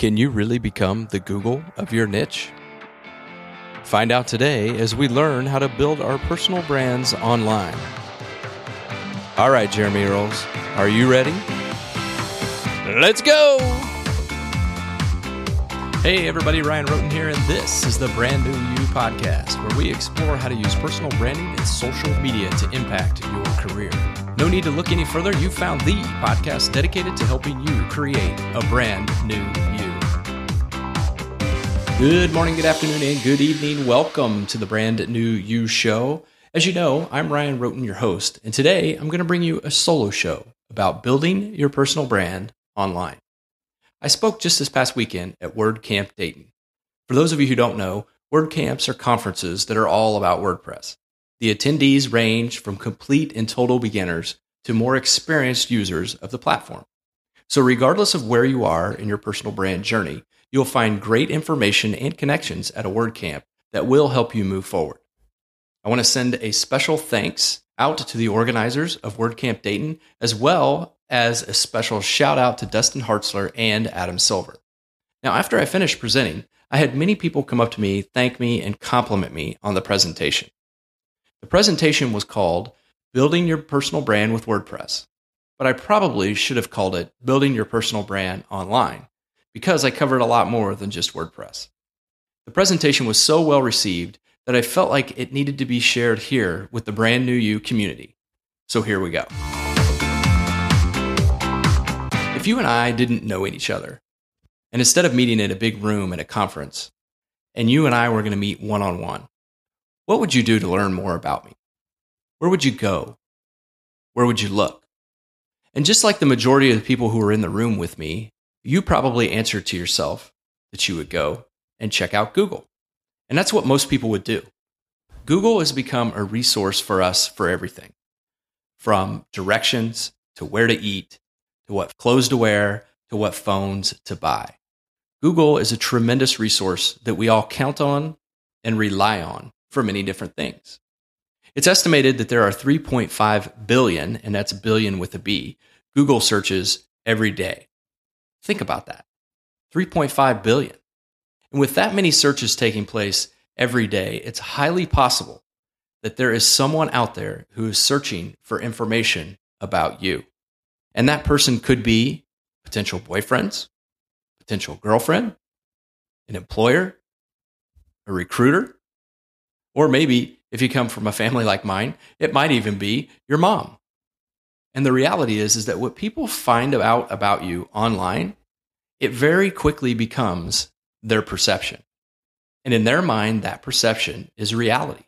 Can you really become the Google of your niche? Find out today as we learn how to build our personal brands online. All right, Jeremy Earls, are you ready? Let's go! Hey, everybody, Ryan Rotman here, and this is the Brand New You podcast, where we explore how to use personal branding and social media to impact your career. No need to look any further. You found the podcast dedicated to helping you create a brand new you. Good morning, good afternoon, and good evening. Welcome to the Brand New You show. As you know, I'm Ryan Rotman, your host, and today I'm going to bring you a solo show about building your personal brand online. I spoke just this past weekend at WordCamp Dayton. For those of you who don't know, WordCamps are conferences that are all about WordPress. The attendees range from complete and total beginners to more experienced users of the platform. So, regardless of where you are in your personal brand journey, you'll find great information and connections at a WordCamp that will help you move forward. I want to send a special thanks out to the organizers of WordCamp Dayton, as well as a special shout out to Dustin Hartzler and Adam Silver. Now, after I finished presenting, I had many people come up to me, thank me, and compliment me on the presentation. The presentation was called Building Your Personal Brand with WordPress, but I probably should have called it Building Your Personal Brand Online because I covered a lot more than just WordPress. The presentation was so well received that I felt like it needed to be shared here with the brand new you community. So here we go. If you and I didn't know each other, and instead of meeting in a big room at a conference, and you and I were going to meet one on one, what would you do to learn more about me? Where would you go? Where would you look? And just like the majority of the people who were in the room with me, you probably answered to yourself that you would go and check out Google. And that's what most people would do. Google has become a resource for us for everything from directions to where to eat to what clothes to wear, to what phones to buy. Google is a tremendous resource that we all count on and rely on for many different things. It's estimated that there are 3.5 billion, and that's billion with a B, Google searches every day. Think about that 3.5 billion. And with that many searches taking place every day, it's highly possible that there is someone out there who is searching for information about you. And that person could be potential boyfriends, potential girlfriend, an employer, a recruiter, or maybe if you come from a family like mine, it might even be your mom. And the reality is is that what people find out about you online, it very quickly becomes their perception. And in their mind, that perception is reality.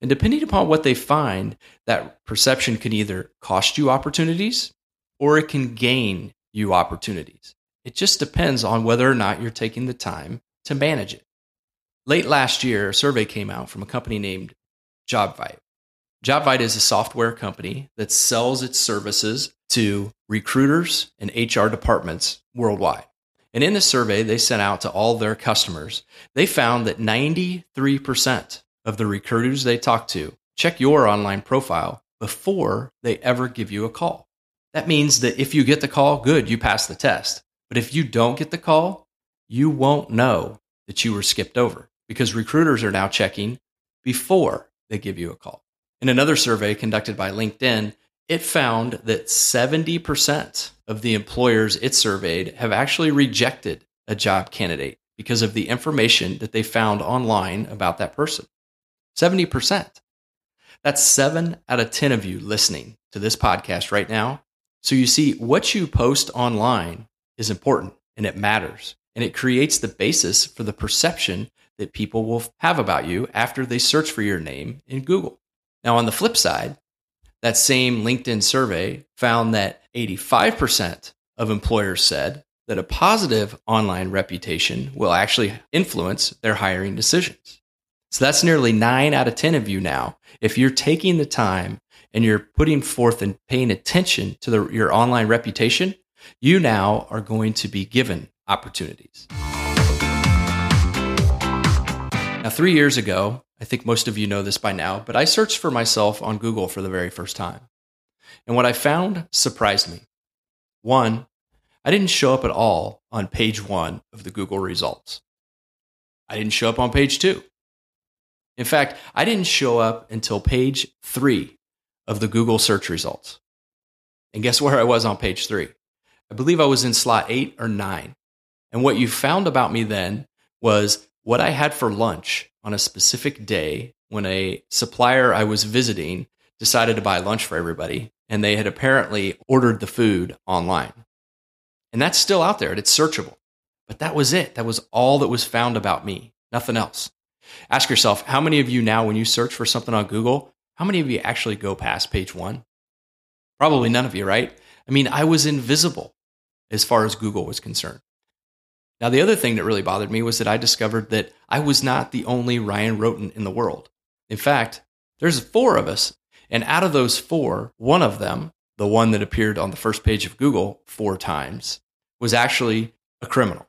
And depending upon what they find, that perception can either cost you opportunities or it can gain you opportunities. It just depends on whether or not you're taking the time to manage it. Late last year, a survey came out from a company named JobVite. JobVite is a software company that sells its services to recruiters and HR departments worldwide. And in the survey they sent out to all their customers, they found that 93% of the recruiters they talked to check your online profile before they ever give you a call. That means that if you get the call, good, you pass the test. But if you don't get the call, you won't know that you were skipped over because recruiters are now checking before they give you a call. In another survey conducted by LinkedIn, it found that 70% of the employers it surveyed have actually rejected a job candidate because of the information that they found online about that person. 70%. That's seven out of 10 of you listening to this podcast right now so you see, what you post online is important and it matters. And it creates the basis for the perception that people will have about you after they search for your name in Google. Now, on the flip side, that same LinkedIn survey found that 85% of employers said that a positive online reputation will actually influence their hiring decisions. So that's nearly nine out of 10 of you now. If you're taking the time and you're putting forth and paying attention to the, your online reputation, you now are going to be given opportunities. Now, three years ago, I think most of you know this by now, but I searched for myself on Google for the very first time. And what I found surprised me. One, I didn't show up at all on page one of the Google results. I didn't show up on page two. In fact, I didn't show up until page three of the Google search results. And guess where I was on page three? I believe I was in slot eight or nine. And what you found about me then was what I had for lunch on a specific day when a supplier I was visiting decided to buy lunch for everybody. And they had apparently ordered the food online. And that's still out there, it's searchable. But that was it. That was all that was found about me, nothing else. Ask yourself how many of you now, when you search for something on Google, how many of you actually go past page one? Probably none of you, right? I mean, I was invisible as far as Google was concerned. Now, the other thing that really bothered me was that I discovered that I was not the only Ryan Rotman in the world. In fact, there's four of us. And out of those four, one of them, the one that appeared on the first page of Google four times, was actually a criminal.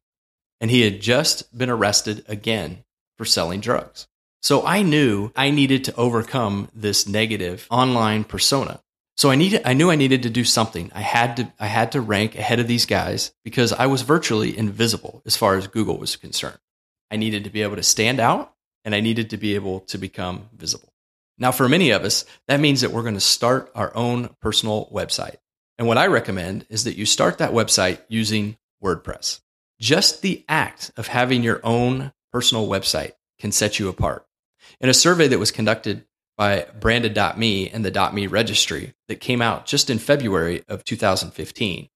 And he had just been arrested again for selling drugs. So I knew I needed to overcome this negative online persona. So I needed I knew I needed to do something. I had to I had to rank ahead of these guys because I was virtually invisible as far as Google was concerned. I needed to be able to stand out and I needed to be able to become visible. Now for many of us, that means that we're going to start our own personal website. And what I recommend is that you start that website using WordPress. Just the act of having your own personal website can set you apart. In a survey that was conducted by branded.me and the .me registry that came out just in February of 2015,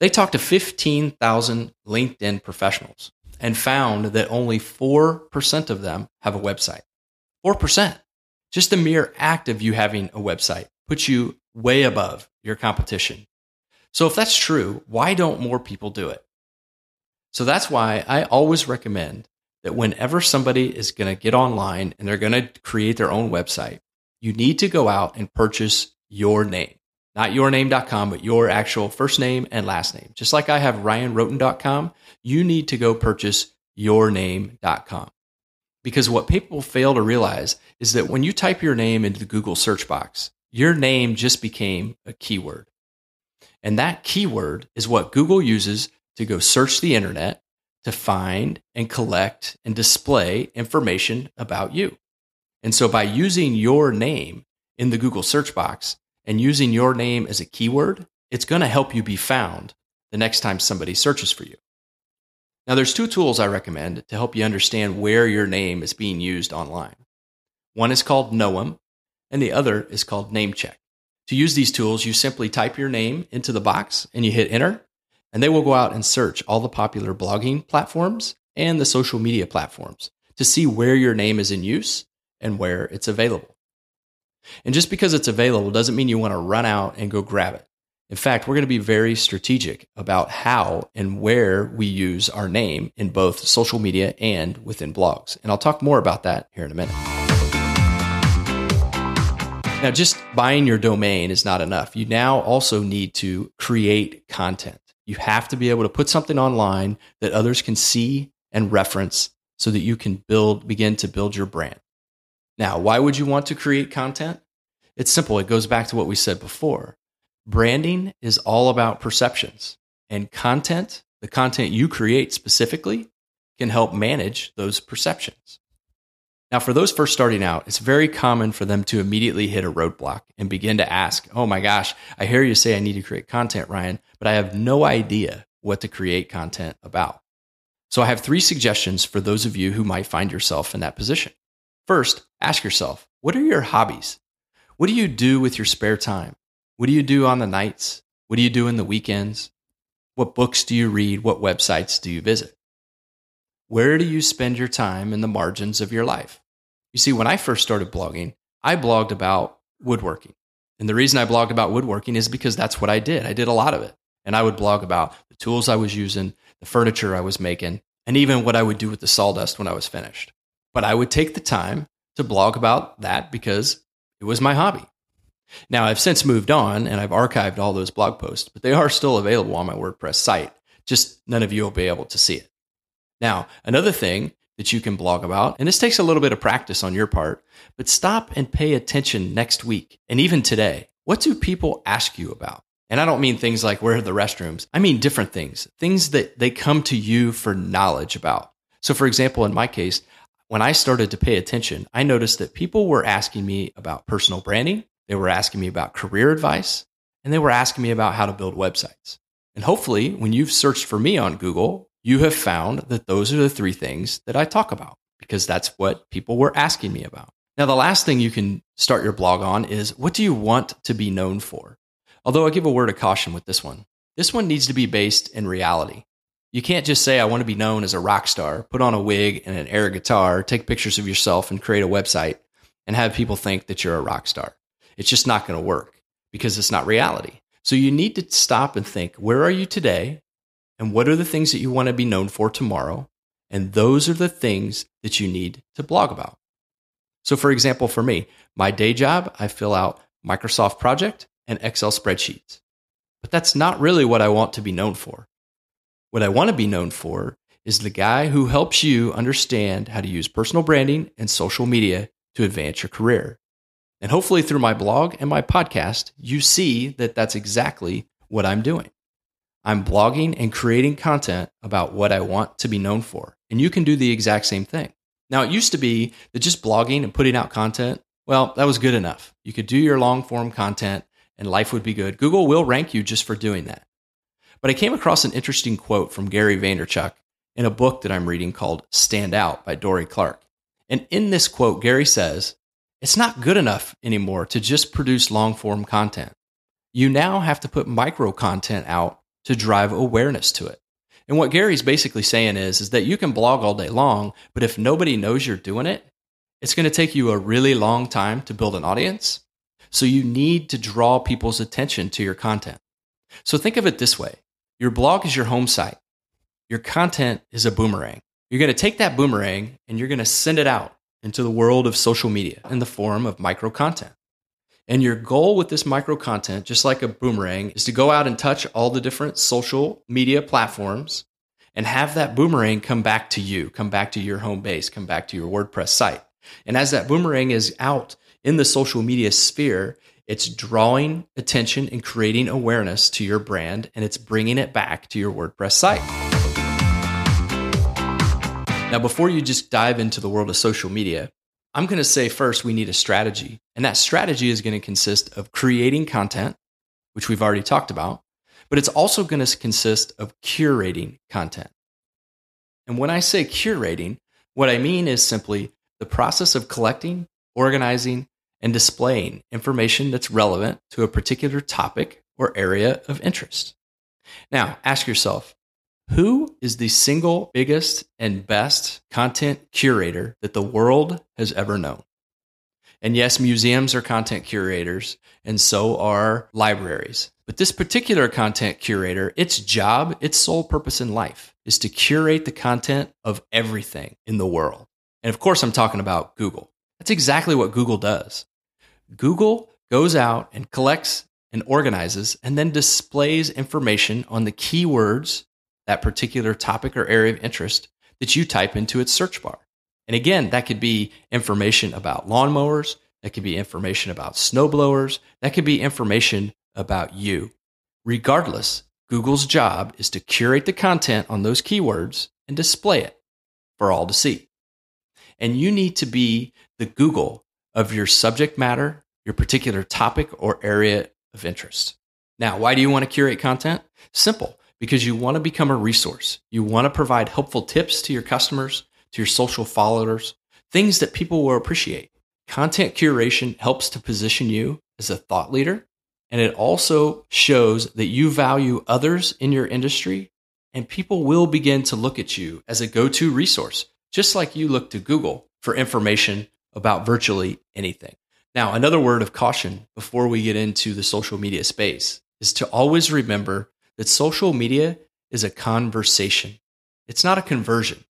they talked to 15,000 LinkedIn professionals and found that only 4% of them have a website. 4%. Just the mere act of you having a website puts you way above your competition. So if that's true, why don't more people do it? So that's why I always recommend that whenever somebody is going to get online and they're going to create their own website, you need to go out and purchase your name. Not yourname.com, but your actual first name and last name. Just like I have ryanrotman.com, you need to go purchase yourname.com. Because what people fail to realize is that when you type your name into the Google search box, your name just became a keyword. And that keyword is what Google uses to go search the internet to find and collect and display information about you. And so by using your name in the Google search box and using your name as a keyword, it's going to help you be found the next time somebody searches for you. Now, there's two tools I recommend to help you understand where your name is being used online. One is called Knowem, and the other is called NameCheck. To use these tools, you simply type your name into the box and you hit enter, and they will go out and search all the popular blogging platforms and the social media platforms to see where your name is in use and where it's available. And just because it's available doesn't mean you want to run out and go grab it. In fact, we're going to be very strategic about how and where we use our name in both social media and within blogs. And I'll talk more about that here in a minute. Now, just buying your domain is not enough. You now also need to create content. You have to be able to put something online that others can see and reference so that you can build, begin to build your brand. Now, why would you want to create content? It's simple. It goes back to what we said before. Branding is all about perceptions and content, the content you create specifically can help manage those perceptions. Now, for those first starting out, it's very common for them to immediately hit a roadblock and begin to ask, Oh my gosh, I hear you say I need to create content, Ryan, but I have no idea what to create content about. So I have three suggestions for those of you who might find yourself in that position. First, ask yourself, what are your hobbies? What do you do with your spare time? What do you do on the nights? What do you do in the weekends? What books do you read? What websites do you visit? Where do you spend your time in the margins of your life? You see, when I first started blogging, I blogged about woodworking. And the reason I blogged about woodworking is because that's what I did. I did a lot of it. And I would blog about the tools I was using, the furniture I was making, and even what I would do with the sawdust when I was finished. But I would take the time to blog about that because it was my hobby. Now, I've since moved on and I've archived all those blog posts, but they are still available on my WordPress site. Just none of you will be able to see it. Now, another thing that you can blog about, and this takes a little bit of practice on your part, but stop and pay attention next week and even today. What do people ask you about? And I don't mean things like where are the restrooms. I mean different things, things that they come to you for knowledge about. So, for example, in my case, when I started to pay attention, I noticed that people were asking me about personal branding, they were asking me about career advice, and they were asking me about how to build websites. And hopefully, when you've searched for me on Google, you have found that those are the three things that I talk about because that's what people were asking me about. Now, the last thing you can start your blog on is what do you want to be known for? Although I give a word of caution with this one. This one needs to be based in reality. You can't just say, I want to be known as a rock star, put on a wig and an air guitar, take pictures of yourself and create a website and have people think that you're a rock star. It's just not going to work because it's not reality. So you need to stop and think, where are you today? And what are the things that you want to be known for tomorrow? And those are the things that you need to blog about. So, for example, for me, my day job, I fill out Microsoft Project and Excel spreadsheets. But that's not really what I want to be known for. What I want to be known for is the guy who helps you understand how to use personal branding and social media to advance your career. And hopefully, through my blog and my podcast, you see that that's exactly what I'm doing. I'm blogging and creating content about what I want to be known for. And you can do the exact same thing. Now, it used to be that just blogging and putting out content, well, that was good enough. You could do your long form content and life would be good. Google will rank you just for doing that. But I came across an interesting quote from Gary Vaynerchuk in a book that I'm reading called Stand Out by Dorie Clark. And in this quote, Gary says, It's not good enough anymore to just produce long form content. You now have to put micro content out to drive awareness to it. And what Gary's basically saying is, is that you can blog all day long, but if nobody knows you're doing it, it's going to take you a really long time to build an audience. So you need to draw people's attention to your content. So think of it this way your blog is your home site. Your content is a boomerang. You're going to take that boomerang and you're going to send it out into the world of social media in the form of micro content. And your goal with this micro content, just like a boomerang, is to go out and touch all the different social media platforms and have that boomerang come back to you, come back to your home base, come back to your WordPress site. And as that boomerang is out in the social media sphere, it's drawing attention and creating awareness to your brand, and it's bringing it back to your WordPress site. Now, before you just dive into the world of social media, I'm going to say first we need a strategy. And that strategy is going to consist of creating content, which we've already talked about, but it's also going to consist of curating content. And when I say curating, what I mean is simply the process of collecting, organizing, and displaying information that's relevant to a particular topic or area of interest. Now, ask yourself who is the single biggest and best content curator that the world has ever known? And yes, museums are content curators, and so are libraries. But this particular content curator, its job, its sole purpose in life is to curate the content of everything in the world. And of course, I'm talking about Google. That's exactly what Google does. Google goes out and collects and organizes and then displays information on the keywords, that particular topic or area of interest that you type into its search bar. And again, that could be information about lawnmowers, that could be information about snowblowers, that could be information about you. Regardless, Google's job is to curate the content on those keywords and display it for all to see. And you need to be the Google of your subject matter, your particular topic or area of interest. Now, why do you want to curate content? Simple, because you want to become a resource. You want to provide helpful tips to your customers, to your social followers, things that people will appreciate. Content curation helps to position you as a thought leader, and it also shows that you value others in your industry, and people will begin to look at you as a go to resource, just like you look to Google for information about virtually anything. Now, another word of caution before we get into the social media space is to always remember that social media is a conversation. It's not a conversion.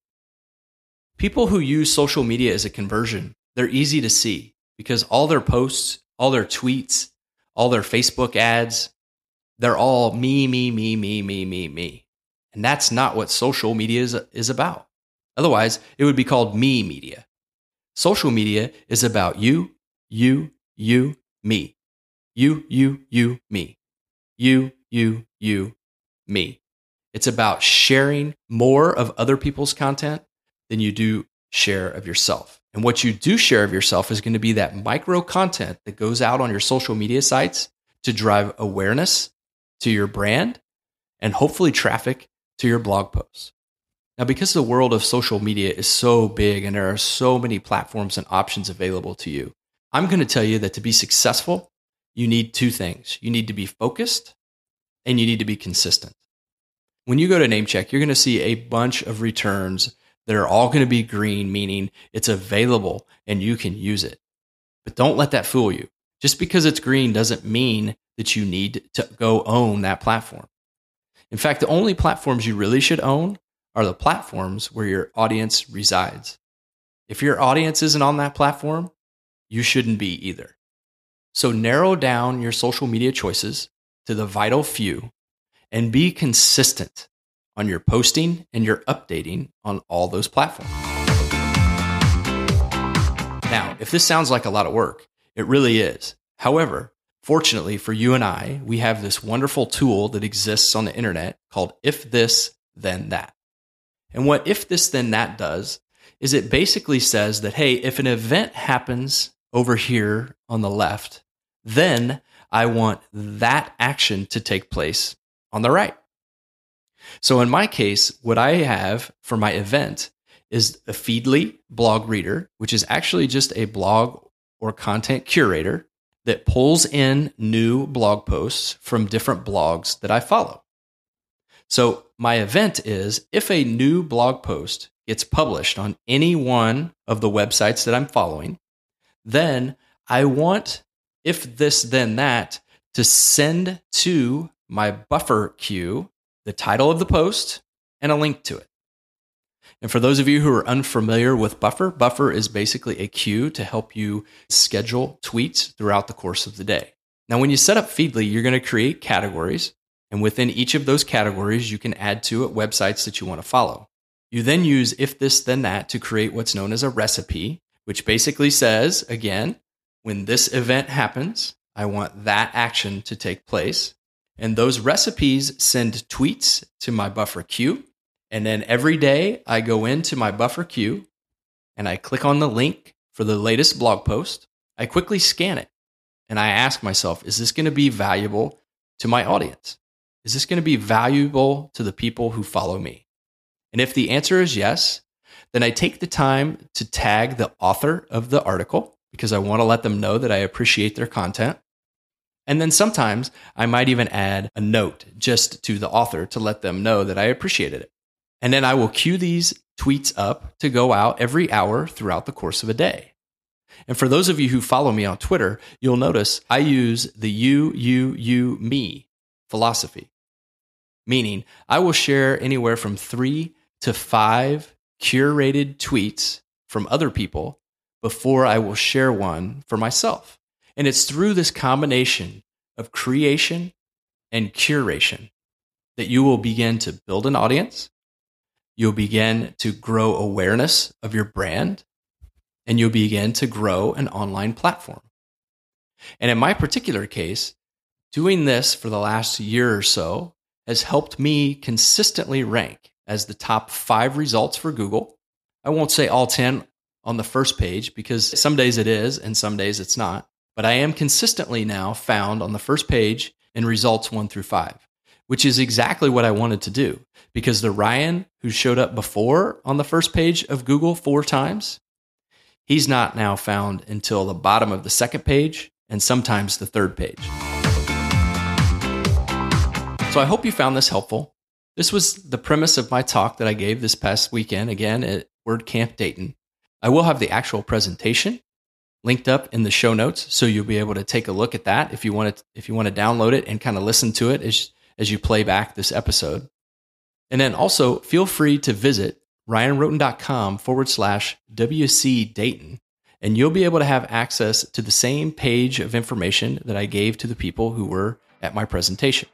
People who use social media as a conversion, they're easy to see because all their posts, all their tweets, all their Facebook ads, they're all me, me, me, me, me, me, me. And that's not what social media is, is about. Otherwise, it would be called me media. Social media is about you, you, you, me. You, you, you, me. You, you, you, me. It's about sharing more of other people's content than you do share of yourself. And what you do share of yourself is going to be that micro content that goes out on your social media sites to drive awareness to your brand and hopefully traffic to your blog posts. Now, because the world of social media is so big and there are so many platforms and options available to you, I'm going to tell you that to be successful, you need two things. You need to be focused and you need to be consistent. When you go to Namecheck, you're going to see a bunch of returns that are all going to be green, meaning it's available and you can use it. But don't let that fool you. Just because it's green doesn't mean that you need to go own that platform. In fact, the only platforms you really should own are the platforms where your audience resides. If your audience isn't on that platform, you shouldn't be either. So narrow down your social media choices to the vital few and be consistent on your posting and your updating on all those platforms. Now, if this sounds like a lot of work, it really is. However, fortunately for you and I, we have this wonderful tool that exists on the internet called If This, Then That. And what If This, Then That does is it basically says that, hey, if an event happens over here on the left, then I want that action to take place on the right. So in my case, what I have for my event is a Feedly blog reader, which is actually just a blog or content curator that pulls in new blog posts from different blogs that I follow. So my event is if a new blog post gets published on any one of the websites that I'm following, then I want if this then that to send to my buffer queue the title of the post, and a link to it. And for those of you who are unfamiliar with Buffer, Buffer is basically a queue to help you schedule tweets throughout the course of the day. Now, when you set up Feedly, you're going to create categories, and within each of those categories, you can add to it websites that you want to follow. You then use if this, then that to create what's known as a recipe, which basically says, again, when this event happens, I want that action to take place. And those recipes send tweets to my buffer queue. And then every day I go into my buffer queue and I click on the link for the latest blog post. I quickly scan it and I ask myself, is this going to be valuable to my audience? Is this going to be valuable to the people who follow me? And if the answer is yes, then I take the time to tag the author of the article because I want to let them know that I appreciate their content. And then sometimes I might even add a note just to the author to let them know that I appreciated it. And then I will queue these tweets up to go out every hour throughout the course of a day. And for those of you who follow me on Twitter, you'll notice I use the you, you, you, me philosophy, meaning I will share anywhere from three to five curated tweets from other people before I will share one for myself. And it's through this combination of creation and curation that you will begin to build an audience. You'll begin to grow awareness of your brand and you'll begin to grow an online platform. And in my particular case, doing this for the last year or so has helped me consistently rank as the top five results for Google. I won't say all 10 on the first page because some days it is and some days it's not but I am consistently now found on the first page in results one through five, which is exactly what I wanted to do because the Ryan who showed up before on the first page of Google four times, he's not now found until the bottom of the second page and sometimes the third page. So I hope you found this helpful. This was the premise of my talk that I gave this past weekend, again at WordCamp Dayton. I will have the actual presentation linked up in the show notes, so you'll be able to take a look at that if you want to if you want to download it and kind of listen to it as as you play back this episode. And then also feel free to visit ryanrotman.com forward slash WC Dayton, and you'll be able to have access to the same page of information that I gave to the people who were at my presentation.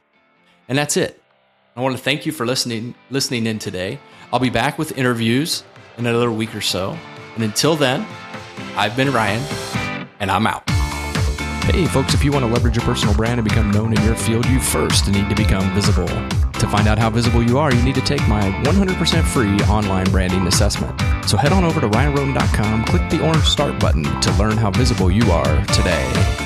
And that's it. I want to thank you for listening listening in today. I'll be back with interviews in another week or so. And until then, I've been Ryan, and I'm out. Hey, folks, if you want to leverage your personal brand and become known in your field, you first need to become visible. To find out how visible you are, you need to take my 100% free online branding assessment. So head on over to ryanrotman.com, click the orange start button to learn how visible you are today.